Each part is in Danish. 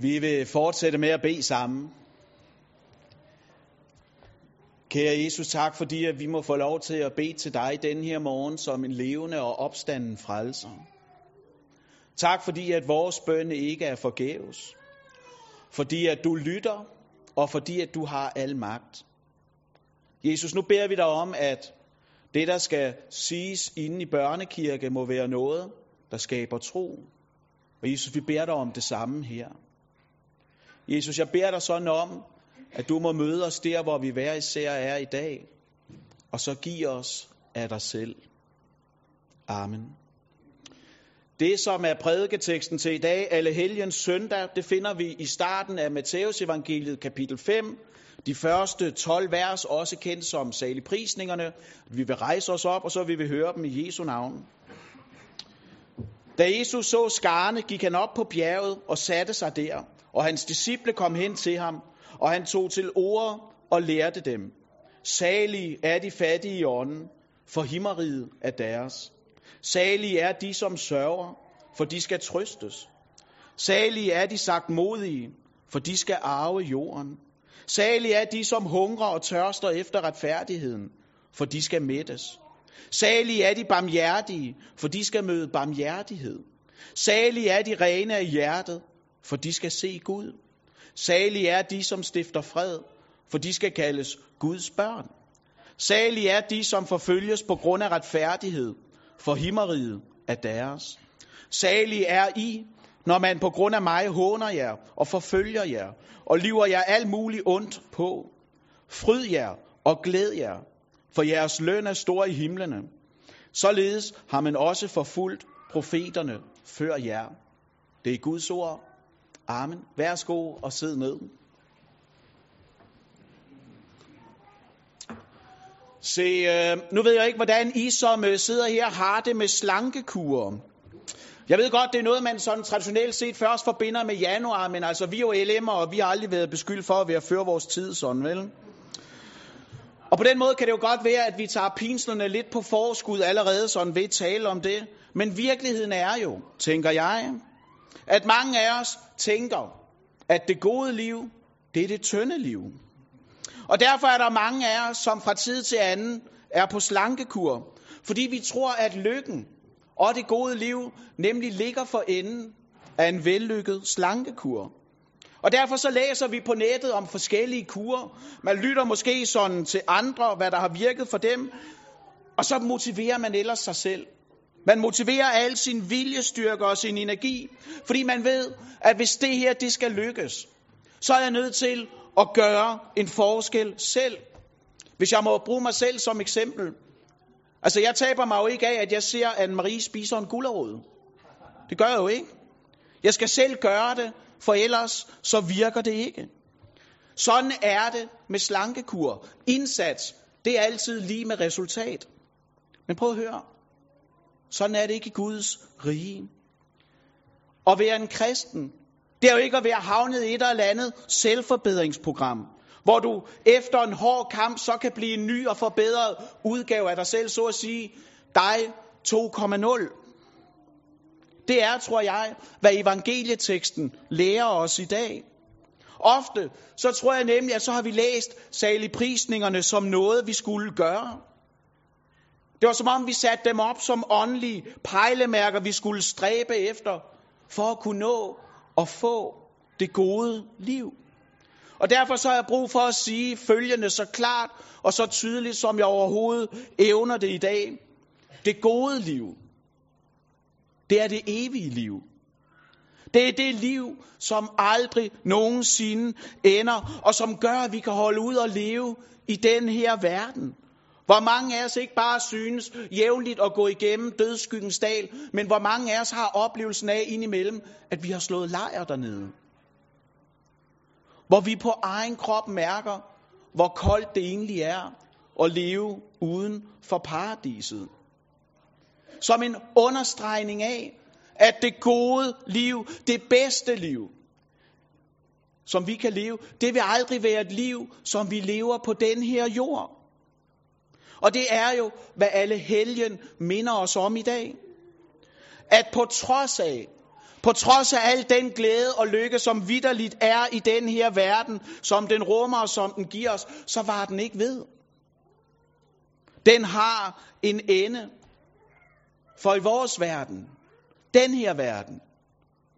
Vi vil fortsætte med at bede sammen. Kære Jesus, tak fordi at vi må få lov til at bede til dig den her morgen som en levende og opstanden frelser. Tak fordi at vores bønne ikke er forgæves. Fordi at du lytter, og fordi at du har al magt. Jesus, nu beder vi dig om, at det, der skal siges inde i børnekirke, må være noget, der skaber tro. Og Jesus, vi beder dig om det samme her. Jesus, jeg beder dig sådan om, at du må møde os der, hvor vi hver især er i dag, og så giv os af dig selv. Amen. Det, som er prædiketeksten til i dag, alle helgens søndag, det finder vi i starten af Matteus evangeliet kapitel 5, de første 12 vers, også kendt som saligprisningerne. Vi vil rejse os op, og så vil vi høre dem i Jesu navn. Da Jesus så skarne, gik han op på bjerget og satte sig der, og hans disciple kom hen til ham, og han tog til ord og lærte dem. Salige er de fattige i ånden, for himmeriget er deres. Salige er de, som sørger, for de skal trøstes. Salige er de sagt modige, for de skal arve jorden. Salige er de, som hungrer og tørster efter retfærdigheden, for de skal mættes. Salige er de barmhjertige, for de skal møde barmhjertighed. Salige er de rene af hjertet, for de skal se Gud. Salige er de, som stifter fred, for de skal kaldes Guds børn. Salige er de, som forfølges på grund af retfærdighed, for himmeriget er deres. Salige er I, når man på grund af mig håner jer og forfølger jer, og liver jer alt muligt ondt på. Fryd jer og glæd jer, for jeres løn er stor i himlene. Således har man også forfulgt profeterne før jer. Det er Guds ord. Amen. Værsgo og sid ned. Se, øh, nu ved jeg ikke, hvordan I som øh, sidder her har det med slankekurer. Jeg ved godt, det er noget, man sådan traditionelt set først forbinder med januar, men altså, vi er jo LM'er, og vi har aldrig været beskyldt for at være føre vores tid sådan, vel? Og på den måde kan det jo godt være, at vi tager pinslerne lidt på forskud allerede sådan ved at tale om det. Men virkeligheden er jo, tænker jeg, at mange af os tænker, at det gode liv, det er det tynde liv. Og derfor er der mange af os, som fra tid til anden er på slankekur, fordi vi tror, at lykken og det gode liv nemlig ligger for enden af en vellykket slankekur. Og derfor så læser vi på nettet om forskellige kurer. Man lytter måske sådan til andre, hvad der har virket for dem, og så motiverer man ellers sig selv. Man motiverer al sin viljestyrke og sin energi, fordi man ved, at hvis det her det skal lykkes, så er jeg nødt til at gøre en forskel selv. Hvis jeg må bruge mig selv som eksempel. Altså, jeg taber mig jo ikke af, at jeg ser, at Marie spiser en gulerod. Det gør jeg jo ikke. Jeg skal selv gøre det, for ellers så virker det ikke. Sådan er det med slankekur. Indsats, det er altid lige med resultat. Men prøv at høre. Sådan er det ikke i Guds rige. At være en kristen, det er jo ikke at være havnet i et eller andet selvforbedringsprogram, hvor du efter en hård kamp så kan blive en ny og forbedret udgave af dig selv, så at sige dig 2,0. Det er, tror jeg, hvad evangelieteksten lærer os i dag. Ofte, så tror jeg nemlig, at så har vi læst saligprisningerne som noget, vi skulle gøre. Det var som om, vi satte dem op som åndelige pejlemærker, vi skulle stræbe efter, for at kunne nå og få det gode liv. Og derfor så har jeg brug for at sige følgende så klart og så tydeligt, som jeg overhovedet evner det i dag. Det gode liv, det er det evige liv. Det er det liv, som aldrig nogensinde ender, og som gør, at vi kan holde ud og leve i den her verden. Hvor mange af os ikke bare synes jævnligt at gå igennem dødskyggens dal, men hvor mange af os har oplevelsen af indimellem, at vi har slået lejr dernede. Hvor vi på egen krop mærker, hvor koldt det egentlig er at leve uden for paradiset. Som en understregning af, at det gode liv, det bedste liv, som vi kan leve, det vil aldrig være et liv, som vi lever på den her jord. Og det er jo, hvad alle helgen minder os om i dag. At på trods af, På trods af al den glæde og lykke, som vidderligt er i den her verden, som den rummer og som den giver os, så var den ikke ved. Den har en ende. For i vores verden, den her verden,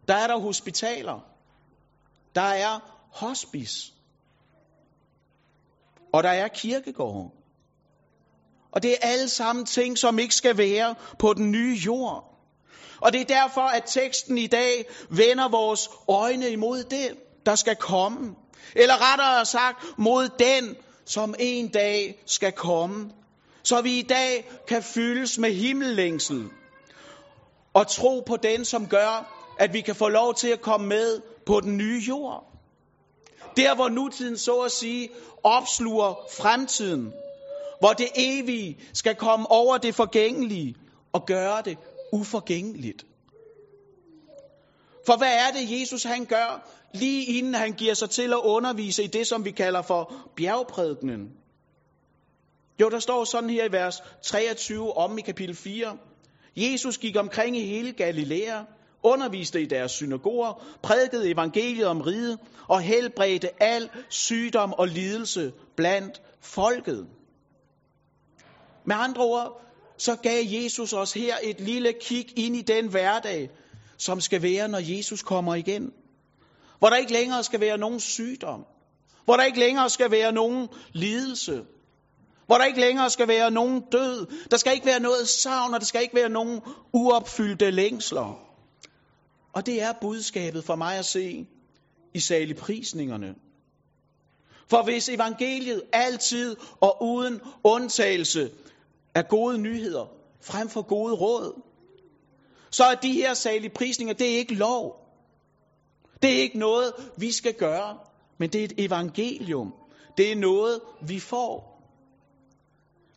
der er der hospitaler. Der er hospice. Og der er kirkegårde. Og det er alle sammen ting, som ikke skal være på den nye jord. Og det er derfor, at teksten i dag vender vores øjne imod det, der skal komme. Eller rettere sagt, mod den, som en dag skal komme. Så vi i dag kan fyldes med himmellængsel. Og tro på den, som gør, at vi kan få lov til at komme med på den nye jord. Der, hvor nutiden så at sige opsluger fremtiden. Hvor det evige skal komme over det forgængelige og gøre det uforgængeligt. For hvad er det, Jesus han gør, lige inden han giver sig til at undervise i det, som vi kalder for bjergprædikenen? Jo, der står sådan her i vers 23 om i kapitel 4. Jesus gik omkring i hele Galilea, underviste i deres synagoger, prædikede evangeliet om riget og helbredte al sygdom og lidelse blandt folket. Med andre ord, så gav Jesus os her et lille kig ind i den hverdag, som skal være, når Jesus kommer igen. Hvor der ikke længere skal være nogen sygdom. Hvor der ikke længere skal være nogen lidelse. Hvor der ikke længere skal være nogen død. Der skal ikke være noget savn, og der skal ikke være nogen uopfyldte længsler. Og det er budskabet for mig at se i saligprisningerne. For hvis evangeliet altid og uden undtagelse er gode nyheder frem for gode råd, så er de her salige prisninger, det er ikke lov. Det er ikke noget, vi skal gøre, men det er et evangelium. Det er noget, vi får.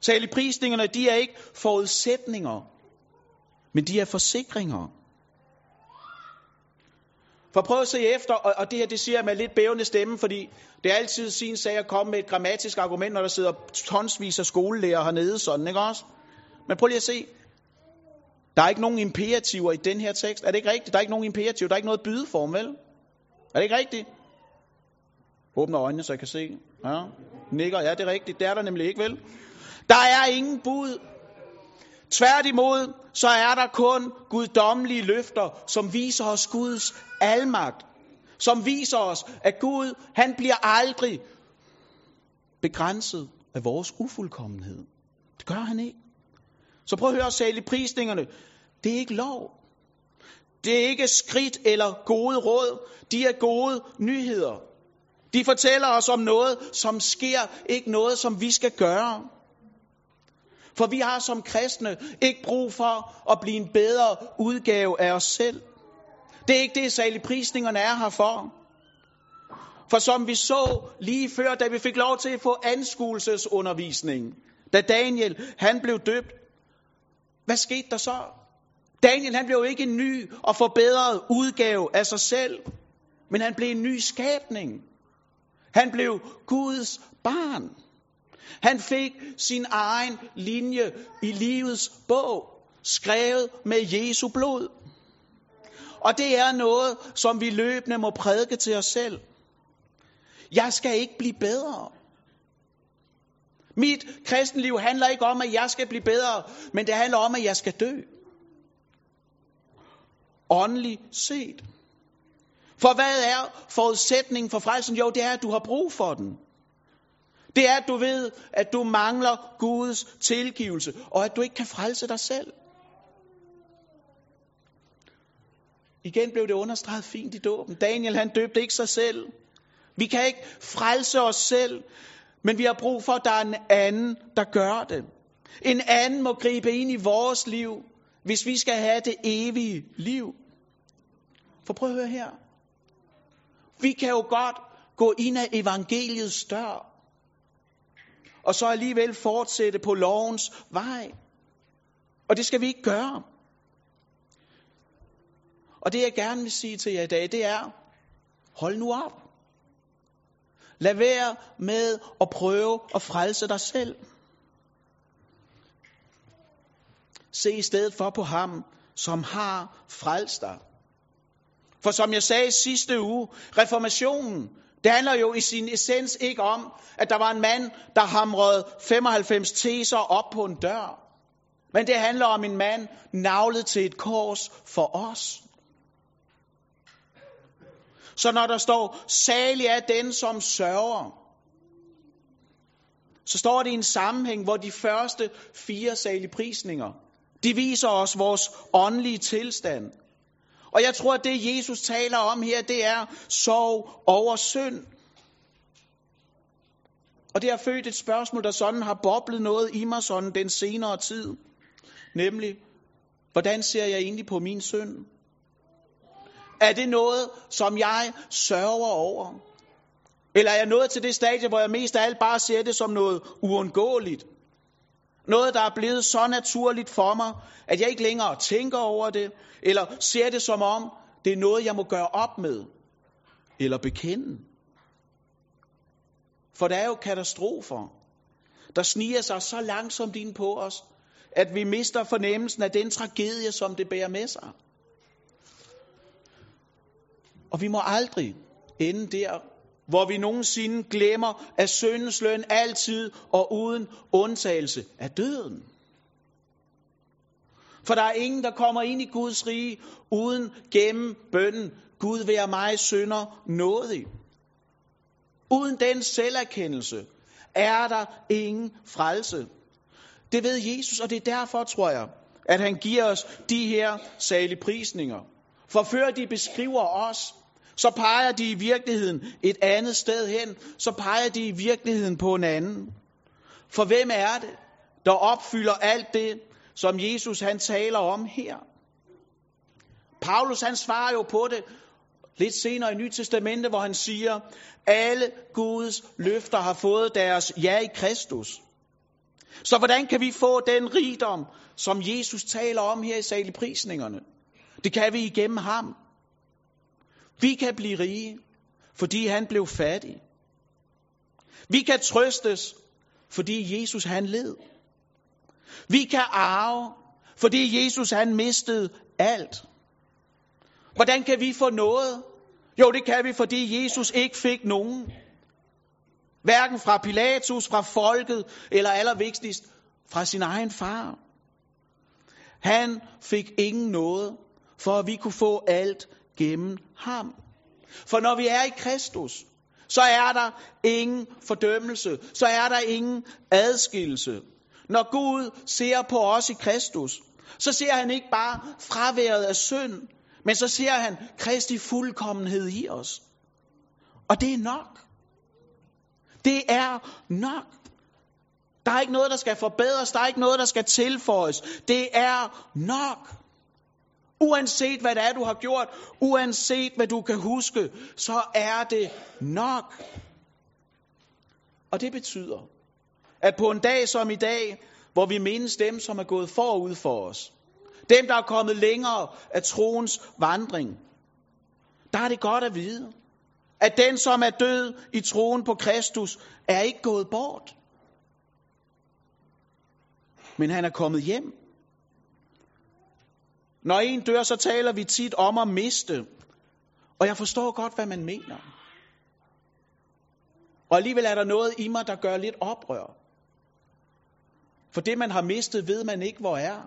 Salige prisningerne, de er ikke forudsætninger, men de er forsikringer. For prøv at se efter, og og det her det siger jeg med lidt bævende stemme, fordi det er altid sin sag at komme med et grammatisk argument, når der sidder tonsvis af skolelærer hernede, sådan, ikke også? Men prøv lige at se. Der er ikke nogen imperativer i den her tekst. Er det ikke rigtigt? Der er ikke nogen imperativ. Der er ikke noget bydeform, vel? Er det ikke rigtigt? Åbner øjnene, så jeg kan se. Ja. Nikker. Ja, det er rigtigt. Det er der nemlig ikke, vel? Der er ingen bud. Tværtimod, så er der kun guddommelige løfter, som viser os Guds almagt. Som viser os, at Gud, han bliver aldrig begrænset af vores ufuldkommenhed. Det gør han ikke. Så prøv at høre selv prisningerne. Det er ikke lov. Det er ikke skridt eller gode råd. De er gode nyheder. De fortæller os om noget, som sker, ikke noget, som vi skal gøre. For vi har som kristne ikke brug for at blive en bedre udgave af os selv. Det er ikke det, salig prisningerne er her for. For som vi så lige før, da vi fik lov til at få anskuelsesundervisning, da Daniel han blev døbt, hvad skete der så? Daniel han blev ikke en ny og forbedret udgave af sig selv, men han blev en ny skabning. Han blev Guds barn. Han fik sin egen linje i livets bog, skrevet med Jesu blod. Og det er noget, som vi løbende må prædike til os selv. Jeg skal ikke blive bedre. Mit kristenliv handler ikke om, at jeg skal blive bedre, men det handler om, at jeg skal dø. Åndeligt set. For hvad er forudsætningen for frelsen? Jo, det er, at du har brug for den. Det er, at du ved, at du mangler Guds tilgivelse, og at du ikke kan frelse dig selv. Igen blev det understreget fint i dåben. Daniel han døbte ikke sig selv. Vi kan ikke frelse os selv, men vi har brug for, at der er en anden, der gør det. En anden må gribe ind i vores liv, hvis vi skal have det evige liv. For prøv at høre her. Vi kan jo godt gå ind ad evangeliets dør, og så alligevel fortsætte på lovens vej. Og det skal vi ikke gøre. Og det jeg gerne vil sige til jer i dag, det er, hold nu op. Lad være med at prøve at frelse dig selv. Se i stedet for på ham, som har frelst dig. For som jeg sagde sidste uge, reformationen, det handler jo i sin essens ikke om, at der var en mand, der hamrede 95 teser op på en dør. Men det handler om en mand navlet til et kors for os. Så når der står, salig er den, som sørger, så står det i en sammenhæng, hvor de første fire salige prisninger, de viser os vores åndelige tilstand. Og jeg tror, at det Jesus taler om her, det er sorg over synd. Og det har født et spørgsmål, der sådan har boblet noget i mig sådan den senere tid. Nemlig, hvordan ser jeg egentlig på min synd? Er det noget, som jeg sørger over? Eller er jeg nået til det stadie, hvor jeg mest af alt bare ser det som noget uundgåeligt? Noget, der er blevet så naturligt for mig, at jeg ikke længere tænker over det, eller ser det som om, det er noget, jeg må gøre op med, eller bekende. For der er jo katastrofer, der sniger sig så langsomt ind på os, at vi mister fornemmelsen af den tragedie, som det bærer med sig. Og vi må aldrig ende der, hvor vi nogensinde glemmer, at syndens løn altid og uden undtagelse er døden. For der er ingen, der kommer ind i Guds rige uden gennem bønden. Gud være mig synder nådig. Uden den selverkendelse er der ingen frelse. Det ved Jesus, og det er derfor, tror jeg, at han giver os de her salige prisninger. For før de beskriver os, så peger de i virkeligheden et andet sted hen, så peger de i virkeligheden på en anden. For hvem er det, der opfylder alt det, som Jesus han taler om her? Paulus han svarer jo på det lidt senere i Nyt Testamente, hvor han siger, alle Guds løfter har fået deres ja i Kristus. Så hvordan kan vi få den rigdom, som Jesus taler om her i saligprisningerne? Det kan vi igennem ham. Vi kan blive rige, fordi han blev fattig. Vi kan trøstes, fordi Jesus han led. Vi kan arve, fordi Jesus han mistede alt. Hvordan kan vi få noget? Jo, det kan vi, fordi Jesus ikke fik nogen. Hverken fra Pilatus, fra folket, eller allervigtigst fra sin egen far. Han fik ingen noget, for at vi kunne få alt gennem ham. For når vi er i Kristus, så er der ingen fordømmelse, så er der ingen adskillelse. Når Gud ser på os i Kristus, så ser han ikke bare fraværet af synd, men så ser han Kristi fuldkommenhed i os. Og det er nok. Det er nok. Der er ikke noget, der skal forbedres. Der er ikke noget, der skal tilføjes. Det er nok. Uanset hvad det er, du har gjort, uanset hvad du kan huske, så er det nok. Og det betyder, at på en dag som i dag, hvor vi mindes dem, som er gået forud for os, dem, der er kommet længere af troens vandring, der er det godt at vide, at den, som er død i troen på Kristus, er ikke gået bort. Men han er kommet hjem. Når en dør, så taler vi tit om at miste. Og jeg forstår godt, hvad man mener. Og alligevel er der noget i mig, der gør lidt oprør. For det, man har mistet, ved man ikke, hvor er.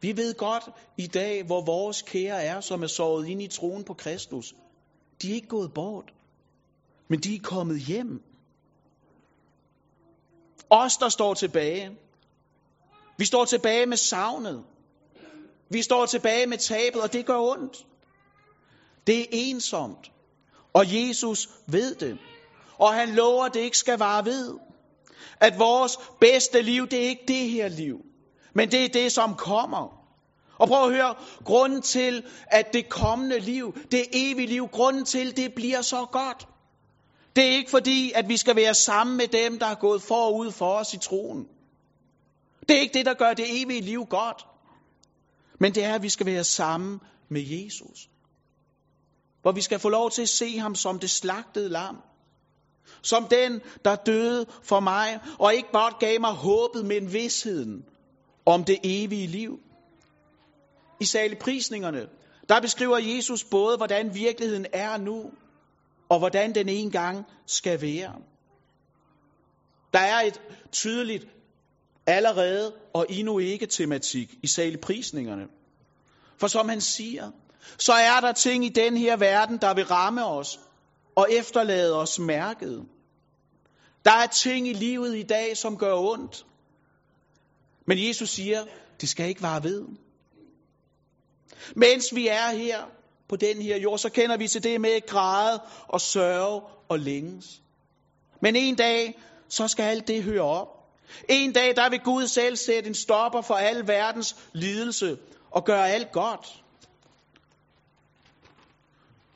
Vi ved godt i dag, hvor vores kære er, som er sovet ind i troen på Kristus. De er ikke gået bort, men de er kommet hjem. Os, der står tilbage, vi står tilbage med savnet. Vi står tilbage med tabet, og det gør ondt. Det er ensomt. Og Jesus ved det. Og han lover, at det ikke skal vare ved. At vores bedste liv, det er ikke det her liv. Men det er det, som kommer. Og prøv at høre, grunden til, at det kommende liv, det evige liv, grunden til, det bliver så godt. Det er ikke fordi, at vi skal være sammen med dem, der er gået forud for os i troen. Det er ikke det, der gør det evige liv godt. Men det er, at vi skal være sammen med Jesus. Hvor vi skal få lov til at se ham som det slagtede lam. Som den, der døde for mig, og ikke bare gav mig håbet, men vidsheden om det evige liv. I saligprisningerne, der beskriver Jesus både, hvordan virkeligheden er nu, og hvordan den en gang skal være. Der er et tydeligt allerede og endnu ikke tematik i saligprisningerne. For som han siger, så er der ting i den her verden, der vil ramme os og efterlade os mærket. Der er ting i livet i dag, som gør ondt. Men Jesus siger, det skal ikke vare ved. Mens vi er her på den her jord, så kender vi til det med græde og sørge og længes. Men en dag, så skal alt det høre op. En dag, der vil Gud selv sætte en stopper for al verdens lidelse og gøre alt godt.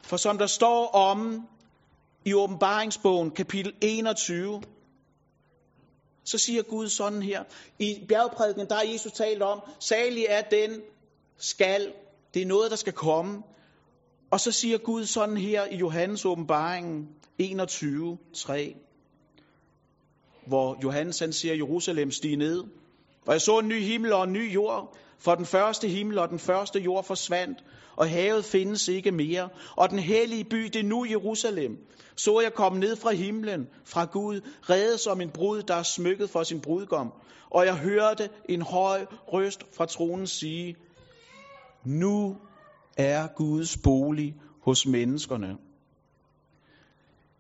For som der står om i åbenbaringsbogen kapitel 21, så siger Gud sådan her. I bjergprædiken, der er Jesus talt om, salig er den skal. Det er noget, der skal komme. Og så siger Gud sådan her i Johannes åbenbaringen 21, 3, hvor Johannes han siger, Jerusalem stige ned. Og jeg så en ny himmel og en ny jord, for den første himmel og den første jord forsvandt, og havet findes ikke mere. Og den hellige by, det er nu Jerusalem, så jeg komme ned fra himlen, fra Gud, reddet som en brud, der er smykket for sin brudgom. Og jeg hørte en høj røst fra tronen sige, nu er Guds bolig hos menneskerne.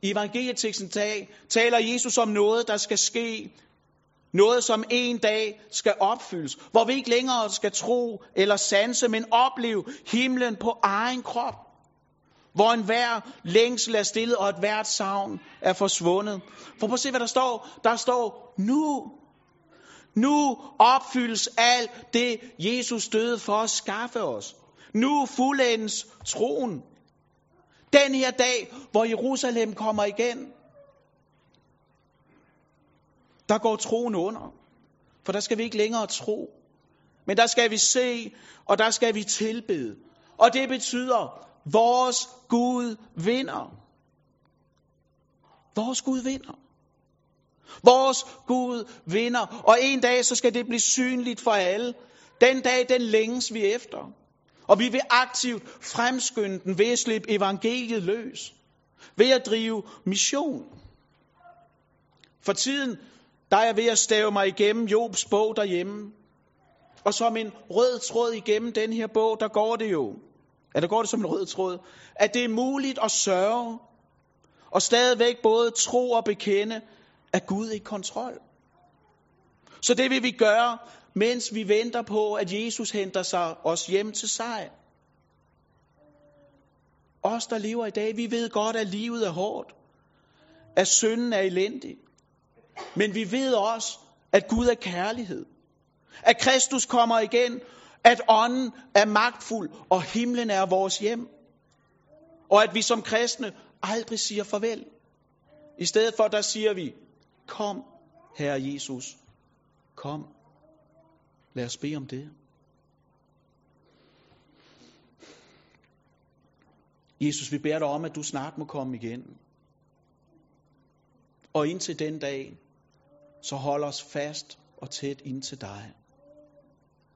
I evangelieteksten taler Jesus om noget, der skal ske noget, som en dag skal opfyldes, hvor vi ikke længere skal tro eller sanse, men opleve himlen på egen krop. Hvor enhver længsel er stillet, og et hvert savn er forsvundet. For prøv at se, hvad der står. Der står, nu. Nu opfyldes alt det, Jesus døde for at skaffe os. Nu fuldendes troen. Den her dag, hvor Jerusalem kommer igen, der går troen under. For der skal vi ikke længere tro. Men der skal vi se, og der skal vi tilbede. Og det betyder, vores Gud vinder. Vores Gud vinder. Vores Gud vinder. Og en dag, så skal det blive synligt for alle. Den dag, den længes vi efter. Og vi vil aktivt fremskynde den ved at slippe evangeliet løs. Ved at drive mission. For tiden, der er jeg ved at stave mig igennem Jobs bog derhjemme. Og som en rød tråd igennem den her bog, der går det jo. Ja, der går det som en rød tråd. At det er muligt at sørge. Og stadigvæk både tro og bekende, at Gud er i kontrol. Så det vil vi gøre, mens vi venter på, at Jesus henter sig os hjem til sig. Os, der lever i dag, vi ved godt, at livet er hårdt. At synden er elendig. Men vi ved også, at Gud er kærlighed. At Kristus kommer igen. At ånden er magtfuld, og himlen er vores hjem. Og at vi som kristne aldrig siger farvel. I stedet for, der siger vi, kom, Herre Jesus, kom. Lad os bede om det. Jesus, vi beder dig om, at du snart må komme igen. Og indtil den dag, så hold os fast og tæt ind til dig.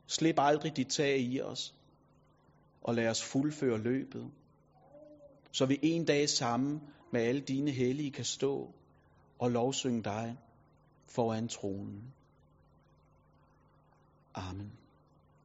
Slip aldrig dit tag i os, og lad os fuldføre løbet, så vi en dag sammen med alle dine hellige kan stå og lovsynge dig foran tronen. Amen.